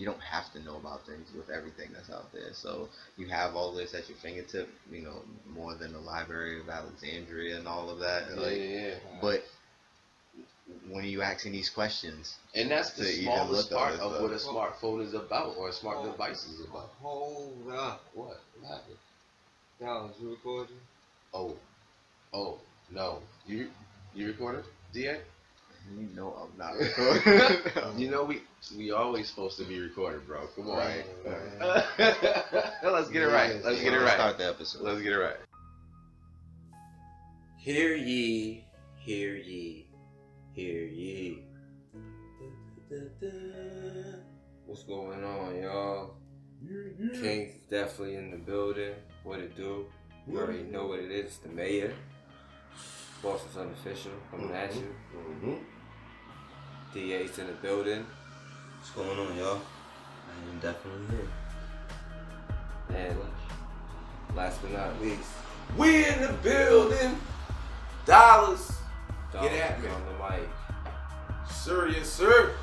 you don't have to know about things with everything that's out there. So you have all this at your fingertip, you know, more than the Library of Alexandria and all of that. Yeah, like, yeah, yeah. But when are you asking these questions? And that's the smallest part of though. what a smartphone is about, or a smart Oh. device is about. Hold up. What? What happened? Dallas, you recording? Oh, oh, no. You you recorded, Da? You know I'm not recording. You know we we always supposed to be recorded, bro. Come on. Right. Oh, Let's get it right. Let's get it right. Start the episode. Let's get it right. Hear ye, hear ye, hear ye. What's going on, y'all? King's definitely in the building. What it do? You already know what it is. The mayor. Boston's unofficial. Coming at you. Mm-hmm. DA's in the building. What's going on, y'all? I am definitely here. And last but not least, we in the building. Dollars. Get at me. on the mic. Sir, yes, sir.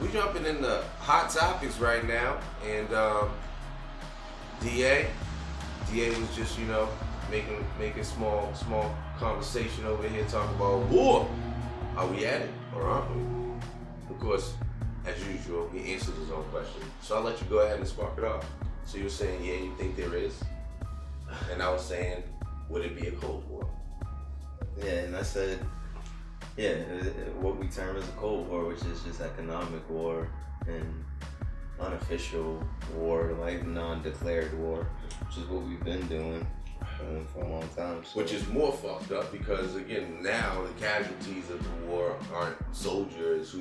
We jumping in the hot topics right now, and um, Da, Da was just you know making making small small conversation over here talking about war. Are we at it or course, as usual, he answered his own question. So I'll let you go ahead and spark it off. So you were saying, yeah, you think there is, and I was saying, would it be a cold war? Yeah, and I said, yeah, it- what we term as a Cold War, which is just economic war and unofficial war, like non-declared war, which is what we've been doing um, for a long time. So. Which is more fucked up because again now the casualties of the war aren't soldiers who,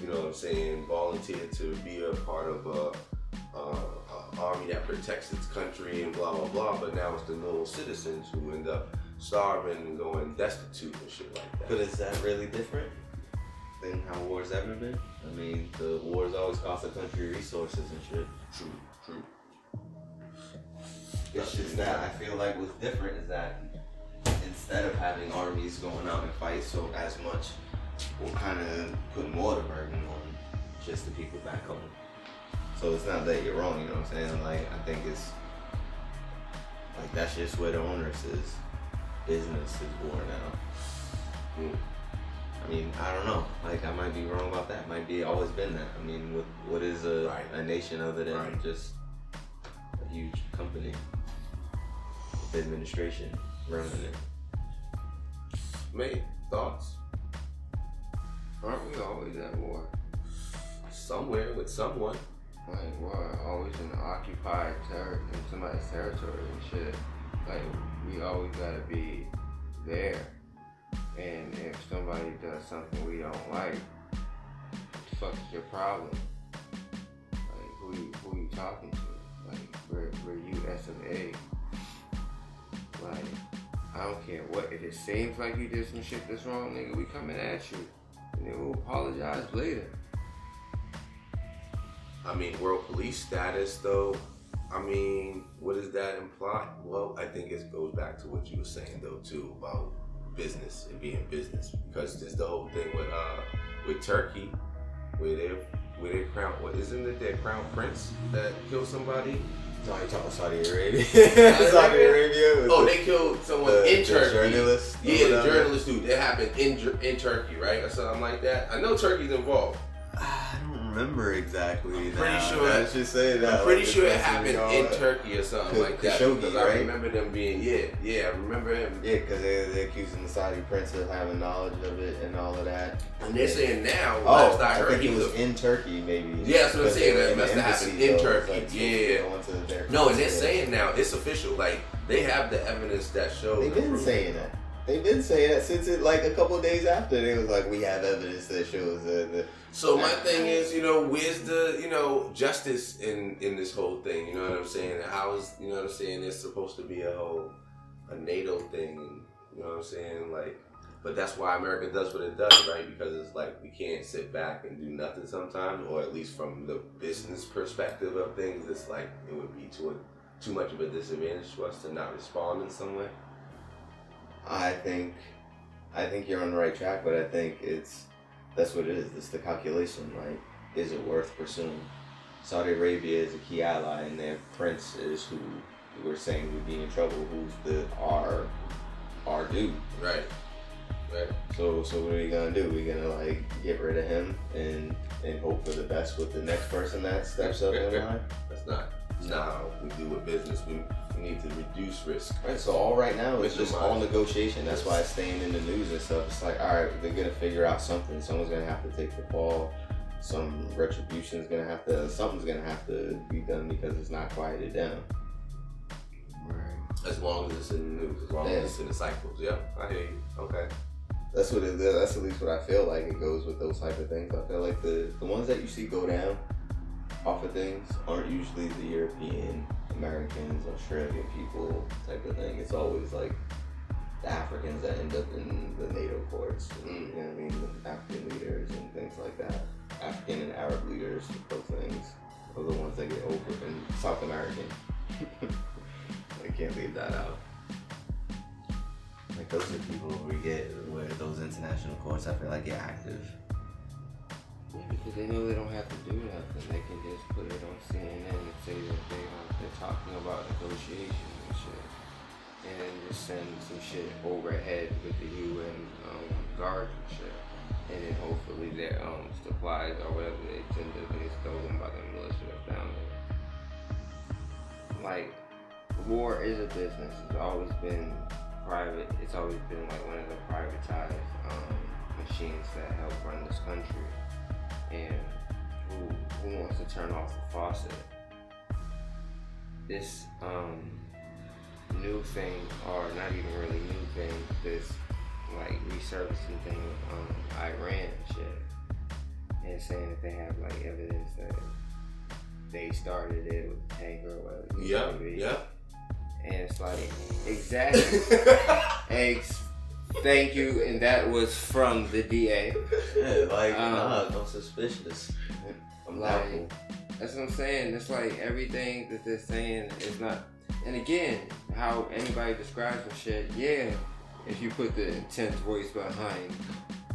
you know what I'm saying, volunteered to be a part of a, a, a army that protects its country and blah blah blah, but now it's the normal citizens who end up starving and going destitute and shit like that. But is that really different than how wars ever been? I mean, the wars always cost the country resources and shit. True, true. It's just that I feel like what's different is that instead of having armies going out and fight so as much, we're kind of putting more of the burden on just the people back home. So it's not that you're wrong, you know what I'm saying? Like I think it's like that's just where the onus is. Business is war now. Mm. I mean, I don't know. Like I might be wrong about that. Might be always been that. I mean, what what is a, Right. a nation other than Right. just a huge company administration running it? Mate, thoughts? Aren't we always at war? Somewhere with someone. Like, we're always in occupied ter- in somebody's territory and shit. Like, we always gotta be there. And if somebody does something we don't like, what the fuck is your problem? Like, who you, who you talking to? Like, we're, we're US of A. Like, I don't care what. If it seems like you did some shit that's wrong, nigga, we coming at you. And then we'll apologize later. I mean, world police status, though. I mean, what does that imply? Well, I think it goes back to what you were saying, though, too, about business and being business. Because there's the whole thing with uh with Turkey, where they where they crown what isn't it their crown prince that killed somebody? No, you talking about Saudi Arabia? Saudi Arabia? Oh, the- they killed someone the- in the Turkey. journalist Yeah, the journalist dude. It happened in in Turkey, right, or something like that. I know Turkey's involved. I remember exactly. I'm pretty now. sure- I should say that. I'm pretty like, sure it happened in that. Turkey or something like that. Khashoggi, because I remember them being yeah, yeah. I remember him. Yeah, because they, they're accusing the Saudi prince of having knowledge of it and all of that. And they're saying now, Oh, I I heard, think he it was was. in Turkey, maybe. Yeah, that's what I'm saying. That must have happened in Turkey. like, Yeah. No, and they're saying now it's official. Like they have the evidence that shows. They've the been saying that. They've been saying that since it like a couple days after. They was like, we have evidence that shows that. So my thing is, you know, where's the, you know, justice in in this whole thing? You know what I'm saying? How is, you know what I'm saying? It's supposed to be a whole a NATO thing, you know what I'm saying? Like, but that's why America does what it does, right? Because it's like we can't sit back and do nothing sometimes, or at least from the business perspective of things, it's like it would be too too much of a disadvantage to us to not respond in some way. I think, I think you're on the right track, but I think it's that's what it is. It's the calculation. Like is it worth pursuing? Saudi Arabia is a key ally, and their prince is who we're saying would be in trouble. Who's the our our dude? Right. Right. So so what are we gonna do? We gonna like get rid of him and and hope for the best with the next person that steps up in line? That's not. How we do with business. We, we need to reduce risk. Right, so all right now it's just all negotiation. That's why it's staying in the news and stuff. It's like, all right, they're gonna figure out something. Someone's gonna have to take the fall. Some retribution is gonna have to. Something's gonna have to be done because it's not quieted down. Right. As long as it's in the news, as long Yeah. as it's in the cycles. Yeah, I hear you. Okay. That's what it. That's at least what I feel like it goes with those type of things. I feel like the the ones that you see go down off of things aren't usually the European, Americans, Australian people type of thing. It's always like the Africans that end up in the NATO courts. And. You know what I mean? The African leaders and things like that. African and Arab leaders, those things are the ones that get over. And South American. I can't leave that out. Like those are people we get where those international courts I feel like get active. Because they know they don't have to do nothing. They can just put it on CNN and say that they um, they're talking about negotiations and shit, and then just send some shit overhead with the UN um, guards and shit, and then hopefully their um, supplies or whatever they tend to be stolen by the militia down there. Like war is a business. It's always been private. It's always been like one of the privatized um, machines that help run this country and who who wants to turn off the faucet. This um new thing, or not even really new thing, this like resurfacing thing with um Iran and shit, and saying that they have like evidence that they started it with the tanker or whatever. Yeah. Yeah. And it's like exactly. Ex- thank you, and that was from the DA. Yeah, like Um, nah, no suspicious. I'm like- doubtful. That's what I'm saying. It's like everything that they're saying is not. And again, how anybody describes some shit, yeah. If you put the intense voice behind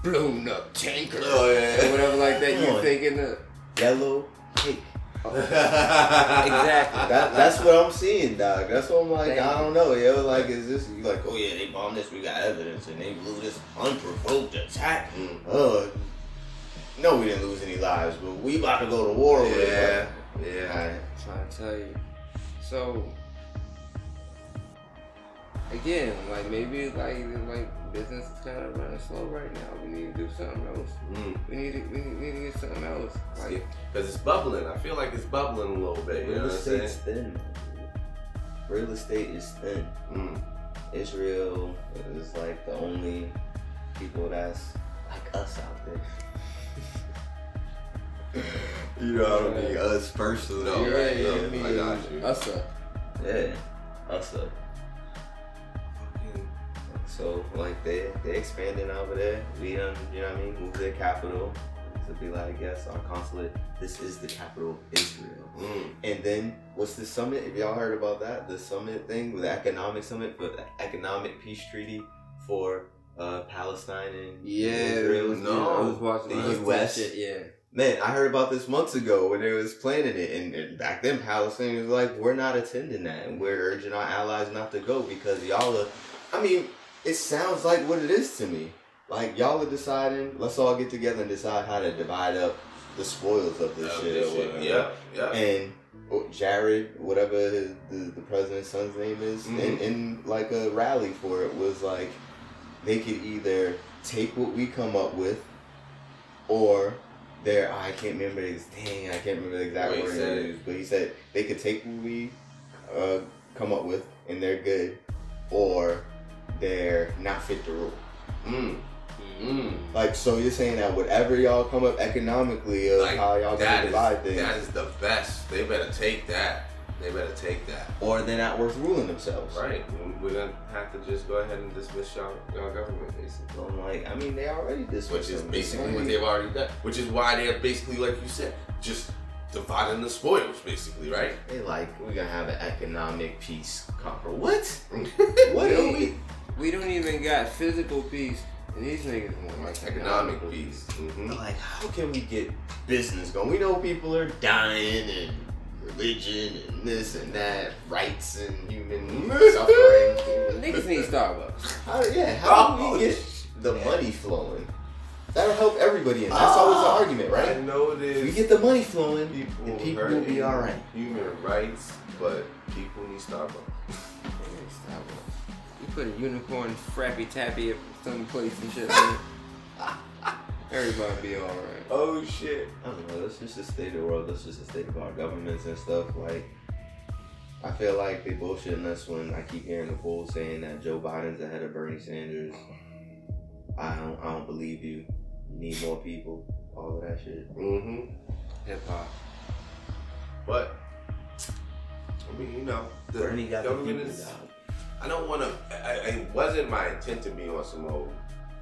blown up tanker Oh, yeah. or whatever like that, you on. thinking the Yellow. exactly. That, that's what I'm seeing, dog. That's what I'm like. Thank I don't know, yo. Like, is this you like? Oh yeah, they bombed this. We got evidence, and they blew this unprovoked attack. Mm. Uh, no, we didn't lose any lives, but we about to go to war with it. Yeah. Yeah. alright. trying to tell you. So again, like maybe like like business is kind of running slow right now. We need to do something else. Mm. We need to we need, we need to get something else. Like Because it's bubbling. I feel like it's bubbling a little bit. You know Real what I'm saying? estate's thin. Real estate is thin. Mm. Israel is like the only people that's like us out there. you know, I don't mean us personally. No, You're right, no, I mean, I got you. us up. Yeah, us up. So like they they expanding over there. We um you know what I mean move their capital to be like yes our consulate. This is the capital Israel. Mm. And then what's the summit? If y'all heard about that, the summit thing, the economic summit, but the economic peace treaty for uh, Palestine and Yeah, Israel. no. I was watching The US. Shit, yeah. Man, I heard about this months ago when they was planning it, and, and back then Palestine was like, "We're not attending that, and we're urging our allies not to go because y'all are." I mean, it sounds like what it is to me. Like y'all are deciding, let's all get together and decide how to divide up the spoils of this Oh, shit. this or whatever. Yeah. Yeah. And oh, Jared, whatever his, the, the president's son's name is, Mhm. in, in like a rally for it was like they could either take what we come up with, or they're I can't remember his dang I can't remember the exact What word he used, but he said they could take what we uh, come up with and they're good, or they're not fit to rule. Mm. Mm. Like so, you're saying that whatever y'all come up economically of Like, how y'all gonna divide things, that is the best. They better take that. They better take that. or they're not worth ruling themselves. Right. We're gonna have to just go ahead and dismiss y'all, y'all government, basically. I'm like, I mean, they already dismissed Which is basically what They- they've already done. Which is why they're basically, like you said, just dividing the spoils, basically, right? They like we're gonna have an economic peace conference. What? what What are we? We don't even got physical peace. And these niggas want like Economic peace. hmm Like, how can we get business going? We know people are dying and religion and this and that, rights and human suffering. Niggas need Starbucks. How, yeah, how do Oh, we get the money flowing? That'll help everybody, and that's always the Ah, argument, I right? know it is. We get the money flowing, people, and people will be all right. Human rights, but people need Starbucks. They need Starbucks. You put a unicorn frappy tappy at some place and shit. Man. Everybody be alright. Oh shit. I don't know. That's just the state of the world. That's just the state of our governments and stuff. Like, I feel like they bullshitting us when I keep hearing the fool saying that Joe Biden's ahead of Bernie Sanders. I don't. I don't believe you. You need more people. All of that shit. Mm-hmm. Hip hop. But I mean, you know, the Bernie got the government people is. down. I don't want to. I, I- it wasn't my intent to be on some old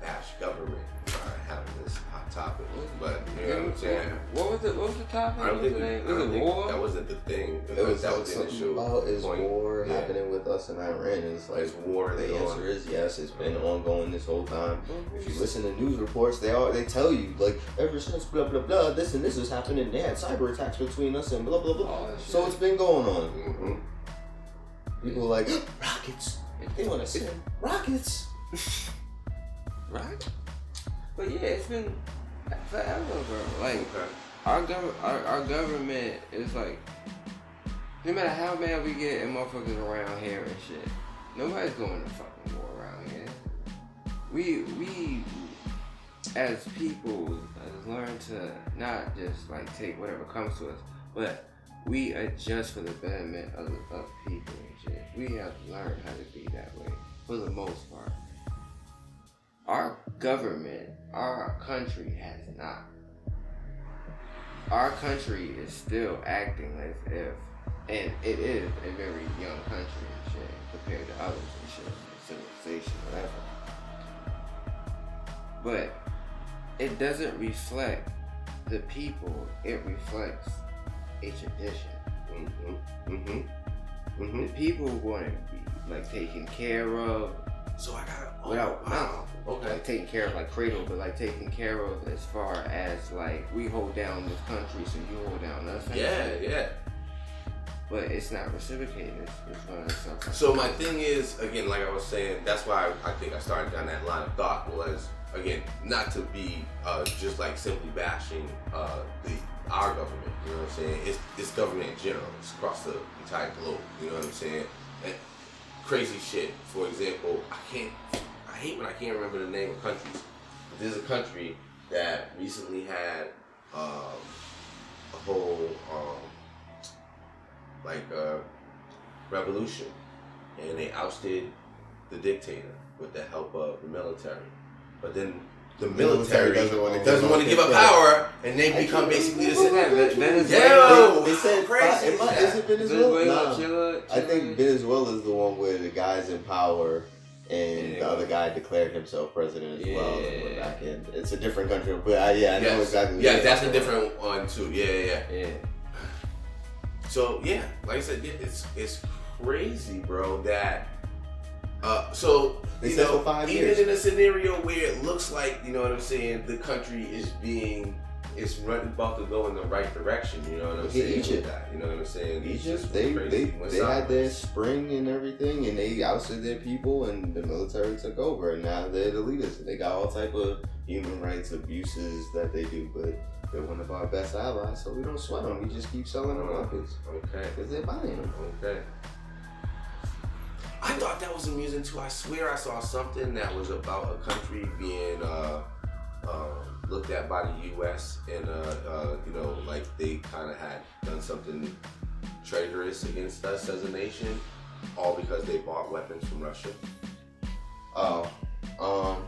bash government uh, having this hot topic, but you know what I'm saying. What was it? What was the topic? I don't think, was we, the I? Was don't it think war? that wasn't the thing. It was that was the something initial about is point. war Yeah. happening with us in Iran. And it's like Is war the answer on. is yes. It's been ongoing this whole time. If you listen to news reports, they all they tell you like ever since blah blah blah this and this is happening. They had cyber attacks between us and blah blah blah. All that So it's been going on. hmm People are like rockets. They want to send rockets. right? But yeah, it's been forever, bro. Like Okay. our gov- our, our government is like, no matter how bad we get and motherfuckers around here and shit, nobody's going to fucking war around here. We we as people has learned to not just like take whatever comes to us, but we adjust for the betterment of, of people and shit. We have learned how to be that way for the most part. Our government, our country has not. Our country is still acting as if, and it is a very young country and shit compared to others and shit, civilization, whatever. But it doesn't reflect the people, it reflects a tradition. Mm-hmm. Mm-hmm. Mm-hmm. The people want to be like taken care of So I got. Oh, without wow. Okay. like taken care of like cradle, but like taken care of as far as like we hold down this country, so you hold down us. Yeah, yeah. But it's not reciprocated. It's, it's one of So my thing is, again, like I was saying, that's why I, I think I started down that line of thought was, again, not to be uh, just like simply bashing uh, the our government. You know what I'm saying? It's government in general. It's across the entire globe. You know what I'm saying? And crazy shit. For example, I can't. I hate when I can't remember the name of countries. But there's a country that recently had um, a whole um, like. Uh, revolution, and they ousted the dictator with the help of the military. But then the military, military doesn't wanna give doesn't want to give up power, and they I become basically the same. Venezuela. They, they said crazy it is might- that? is it Venezuela? Venezuela, Nah. Chile, I think Venezuela is the one where the guy's in power and Yeah. the other guy declared himself president as well and Yeah. back in. It's a different country, but I, yeah, I know exactly. Yeah, that's a different one too. Yeah, yeah, yeah. Yeah. So yeah, like I said, it's it's crazy, bro. That uh, so They you know, even years. in a scenario where it looks like you know what I'm saying, the country is being it's running about to go in the right direction. You know what I'm at saying? Egypt. You know what I'm saying? Egypt, they they, they had their spring and everything, and they ousted their people, and the military took over, and now they're the leaders. They got all type of human rights abuses that they do, but they're one of our best allies, so we don't sweat them. We just keep selling them weapons Okay. because they're buying them. Okay. I thought that was amusing too. I swear I saw something that was about a country being uh, uh, looked at by the U.S. and uh, uh, you know, like they kind of had done something traitorous against us as a nation, all because they bought weapons from Russia. Oh, um,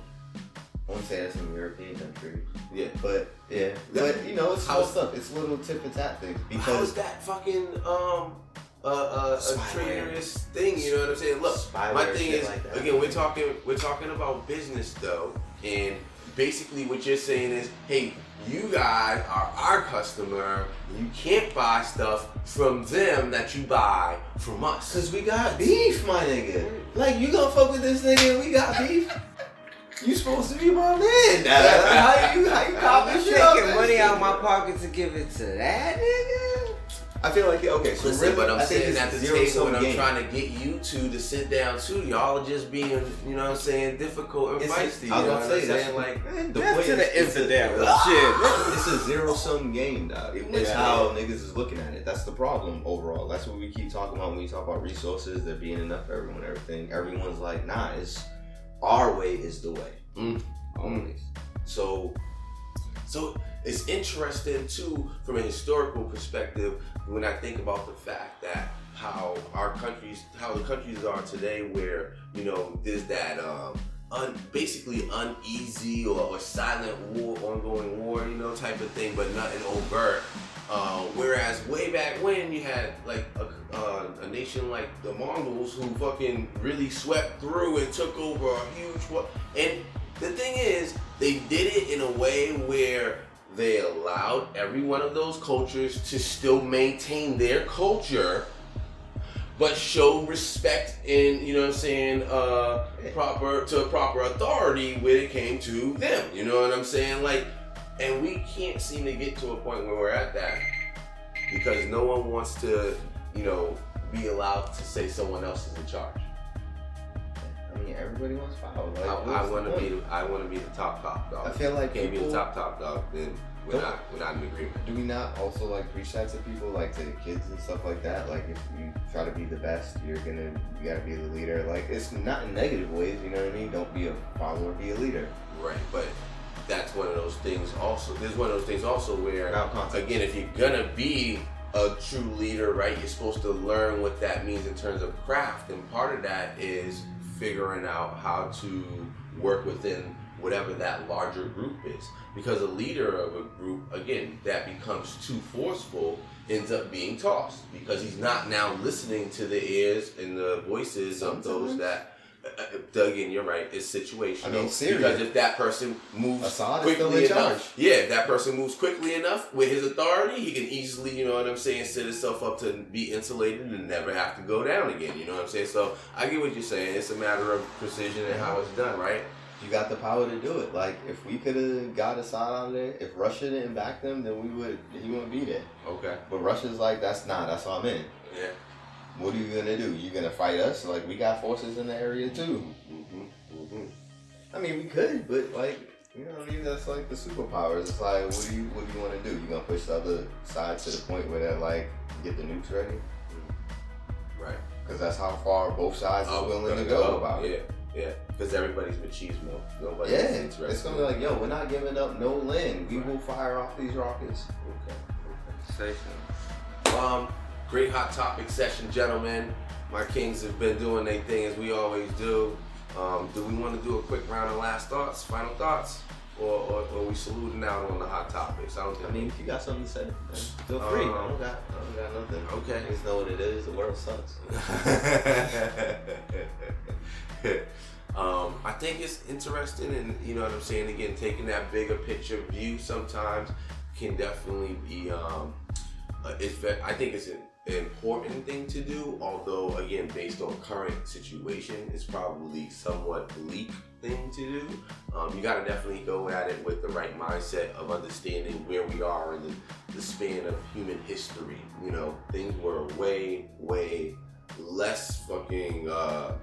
I want to say that's some European country, Yeah. but yeah, but you know, it's small stuff. It's little tit for tat things How because is that fucking um uh, uh, a Spyware. traitorous thing? You know what I'm saying? Look, Spyware my thing is like that. again, we're talking we're talking about business though, and basically what you're saying is, hey, you guys are our customer. You can't buy stuff from them that you buy from us. Cause we got beef, my nigga. Like you gonna fuck with this nigga? We got beef. You supposed to be my man. how you how you cop this shit taking money out of my pocket to give it to that nigga. I feel like okay, so Listen, really, but I'm I think saying it's at the zero table sum when I'm game. trying to get you two to sit down too, y'all are just being, you know what I'm saying, difficult and It's- feisty. I was gonna say I'm that's saying? Like, man, the Death way to the it's- it's a- infidel. Shit. It's a zero sum game, dog. It's Yeah. how niggas is looking at it. That's the problem overall. That's what we keep talking about when we talk about resources. There being enough for everyone, everything. Everyone's like, nah, it's our way is the way. Mm. Always. So So it's interesting too, from a historical perspective, when I think about the fact that how our countries, how the countries are today, where you know there's that um, un, basically uneasy or, or silent war, ongoing war, you know, type of thing, but nothing overt. Uh, whereas way back when you had like a, uh, a nation like the Mongols who fucking really swept through and took over a huge wa- and the thing is they did it in a way where they allowed every one of those cultures to still maintain their culture but show respect and you know what I'm saying uh proper to a proper authority when it came to them. You know what I'm saying? Like and we can't seem to get to a point where we're at that because no one wants to you know be allowed to say someone else is in charge. I mean, everybody wants power. Like, I, I want to be I want to be the top top dog. I feel like can't be the top top dog then we're Don't- not we're not in agreement Do we not also like preach that to people, like to the kids and stuff like that? Like if you try to be the best, you're gonna you gotta be the leader. Like it's not in negative ways, you know what I mean? Don't be a follower, be a leader. Right, but that's one of those things also. There's one of those things also where, again, if you're gonna be a true leader, right, you're supposed to learn what that means in terms of craft. And part of that is figuring out how to work within whatever that larger group is. Because a leader of a group, again, that becomes too forceful, ends up being tossed because he's not now listening to the ears and the voices of those that. Uh, uh, again, you're right. It's situational. I mean, Syria. because if that person moves Assad is still quickly in enough, charge. yeah, if that person moves quickly enough with his authority, he can easily, you know what I'm saying, set himself up to be insulated and never have to go down again. You know what I'm saying? So I get what you're saying. It's a matter of precision and how it's done, right? You got the power to do it. Like if we could have got Assad out of there, if Russia didn't back them, then we would he wouldn't be there. Okay. But Russia's like, that's not, that's all I'm in. Yeah. What are you gonna do? You gonna fight us? Like we got forces in the area too. Mm-hmm. Mm-hmm. I mean, we could, but like, you know what I mean? That's like the superpowers. It's like, what do you, what do you want to do? You gonna push the other side to the point where they're like, get the nukes ready? Right. Because that's how far both sides are willing to gonna go about it. Yeah. Yeah. Because everybody's machismo. Nobody's Yeah, interested. it's gonna be like, yo, we're not giving up no land. We will fire off these rockets. Okay. Say something. Um, great hot topic session, gentlemen. My kings have been doing their thing as we always do. Um, do we want to do a quick round of last thoughts, final thoughts, or, or, or we saluting out on the hot topics? I don't think. I mean, if you got something to say, man, feel free. Um, I don't got, I don't got nothing. okay. I just know what it is. The world sucks. think it's interesting, and you know what I'm saying. Again, taking that bigger picture view sometimes can definitely be. Um, uh, it's I think it's an important thing to do. Although, again, based on current situation, it's probably somewhat bleak thing to do. Um, you got to definitely go at it with the right mindset of understanding where we are in the, the span of human history. You know, things were way, way less fucking uh,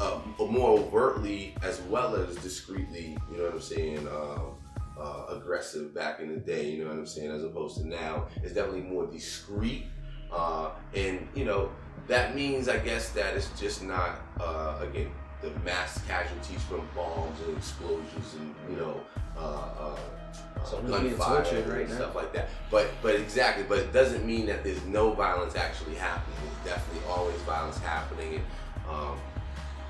uh, more overtly as well as discreetly. You know what I'm saying? Um, uh, aggressive back in the day. You know what I'm saying? As opposed to now, it's definitely more discreet. Uh, and you know that means, I guess, that it's just not uh, again the mass casualties from bombs and explosions and you know. Uh, uh, uh, gunfire and right now. stuff like that. But but exactly. But it doesn't mean that there's no violence actually happening. There's definitely always violence happening. And um,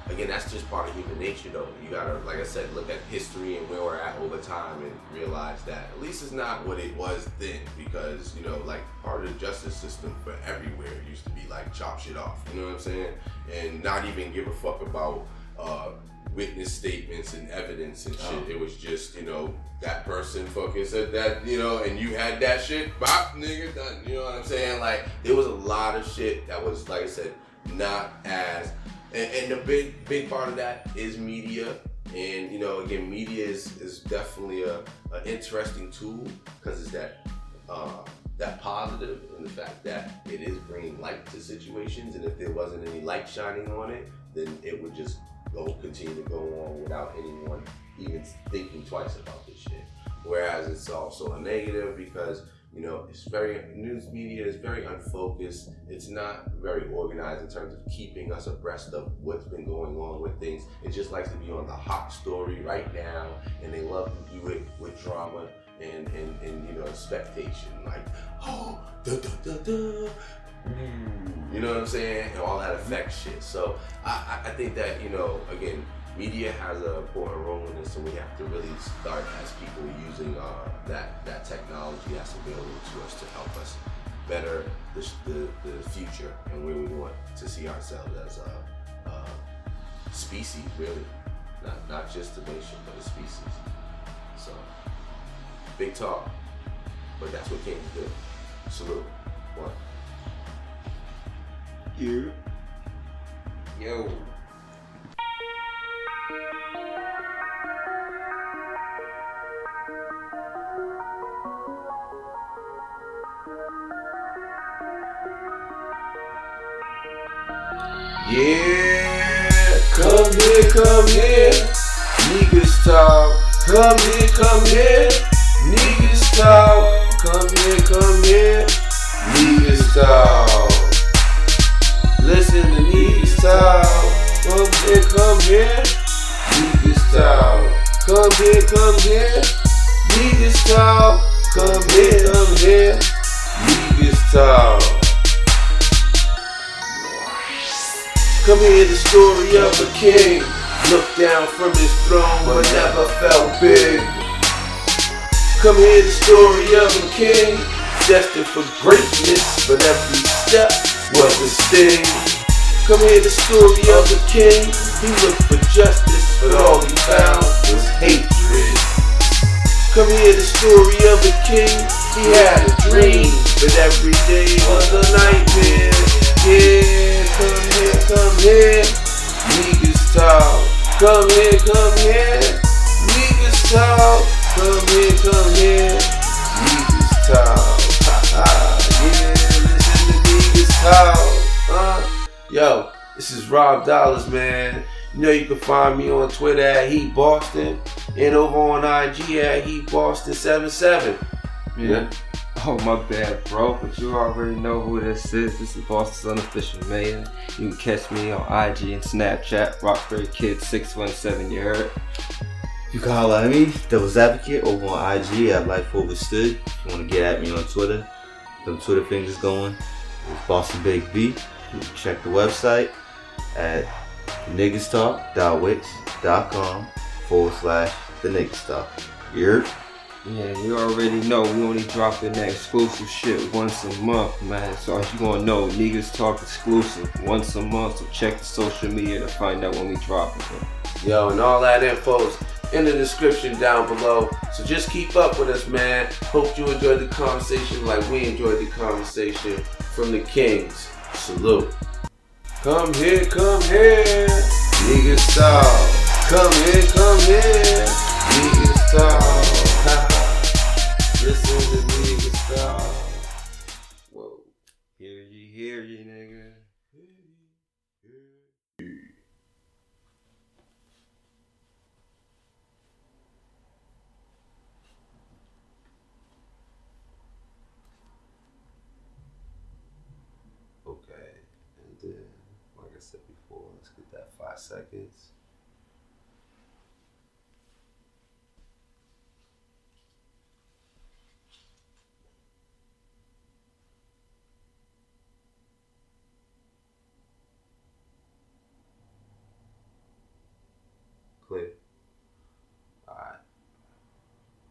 again, that's just part of human nature, though. You gotta, like I said, look at history and where we're at over time and realize that at least it's not what it was then. Because you know, like part of the justice system for everywhere used to be like chop shit off. You know what I'm saying? And not even give a fuck about. Uh, witness statements and evidence and shit. Oh. It was just, you know, that person fucking said that, you know, and you had that shit, bop, nigga, done. You know what I'm saying? Like, there was a lot of shit that was, like I said, not as. And, and the big, big part of that is media And you know, again, media is, is definitely a, an interesting tool because it's that uh, that positive in the fact that it is bringing light to situations. And if there wasn't any light shining on it, then it would just go continue to go on without anyone even thinking twice about this shit. Whereas it's also a negative because you know it's very news media is very unfocused. It's not very organized in terms of keeping us abreast of what's been going on with things. It just likes to be on the hot story right now, and they love to do it with drama and and, and you know expectation like oh da da da da. You know what I'm saying? And all that affects shit. So I I think that, you know, again, media has an important role in this, and we have to really start as people using uh, that that technology that's available to us to help us better the, the, the future and where we want to see ourselves as a, a species, really, not not just a nation, but a species. So big talk, but that's what Kings do. Salute. One. You. Yo. Yeah, come here, come here, niggas talk. Come here, come here, niggas talk. Come here, come here, niggas talk. Listen to niggas talk. Come here, come here, niggas talk. Come here, come here, niggas talk. Come here, come here, niggas talk. Come hear the story of a king. Looked down from his throne but never felt big. Come hear the story of a king. Destined for greatness, but every step was a sting. Come hear the story of a king. He looked for justice, but all he found was hatred. Come hear the story of a king. He had a dream, but every day was a nightmare. Yeah, come here. Niggas talk. Come here, come here. Niggas talk. Come here, come here. Niggas talk. Yeah, listen to niggas talk. Huh? Yo, this is Rob Dollars, man. You know you can find me on Twitter at Heat Boston and over on IG at Heat Boston 77. Yeah. Oh my bad, bro. But you already know who this is. This is Boston's unofficial mayor. You can catch me on IG and Snapchat, Roxbury Kid six one seven. You heard? You can holler at me, Devil's Advocate, over on IG at Life Overstood. If you want to get at me on Twitter, them Twitter fingers going. It's Boston Big B. You can check the website at niggastalk.wix.com forward slash the niggas talk. You heard? Yeah, you already know we only dropping that exclusive shit once a month, man. So you gonna know, niggas talk exclusive once a month. So check the social media to find out when we drop it. Yo, and all that info's in the description down below. So just keep up with us, man. Hope you enjoyed the conversation like we enjoyed the conversation from the Kings. Salute. Come here, come here, niggas talk. Come here, come here, niggas talk. Seconds.